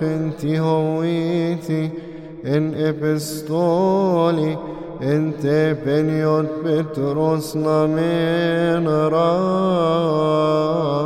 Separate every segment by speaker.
Speaker 1: خنتي هويتي إن إبستولي انت بنيوت بتروس من رام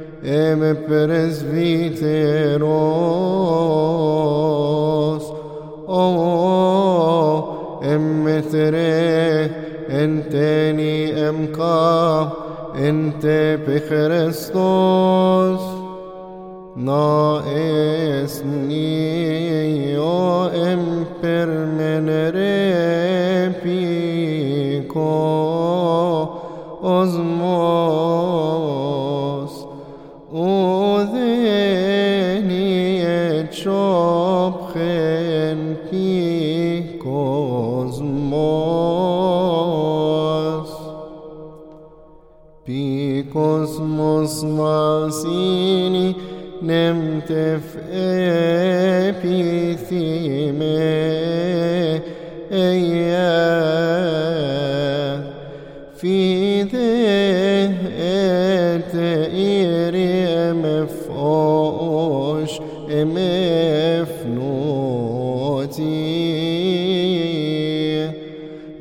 Speaker 1: em presbiteros oh em metere enteni em ka ente بخريستوس ناقصني o em permenere pico osmos ουδένι ετσόπχεν τι κοσμός. Πι κοσμός μας είναι νεμτευ επιθυμέ ειά φιδέ ετε ήρη مفوش مفنوتي.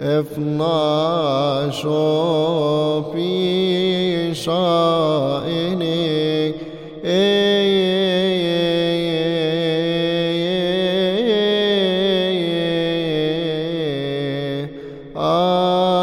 Speaker 1: افناش في شائنك آه.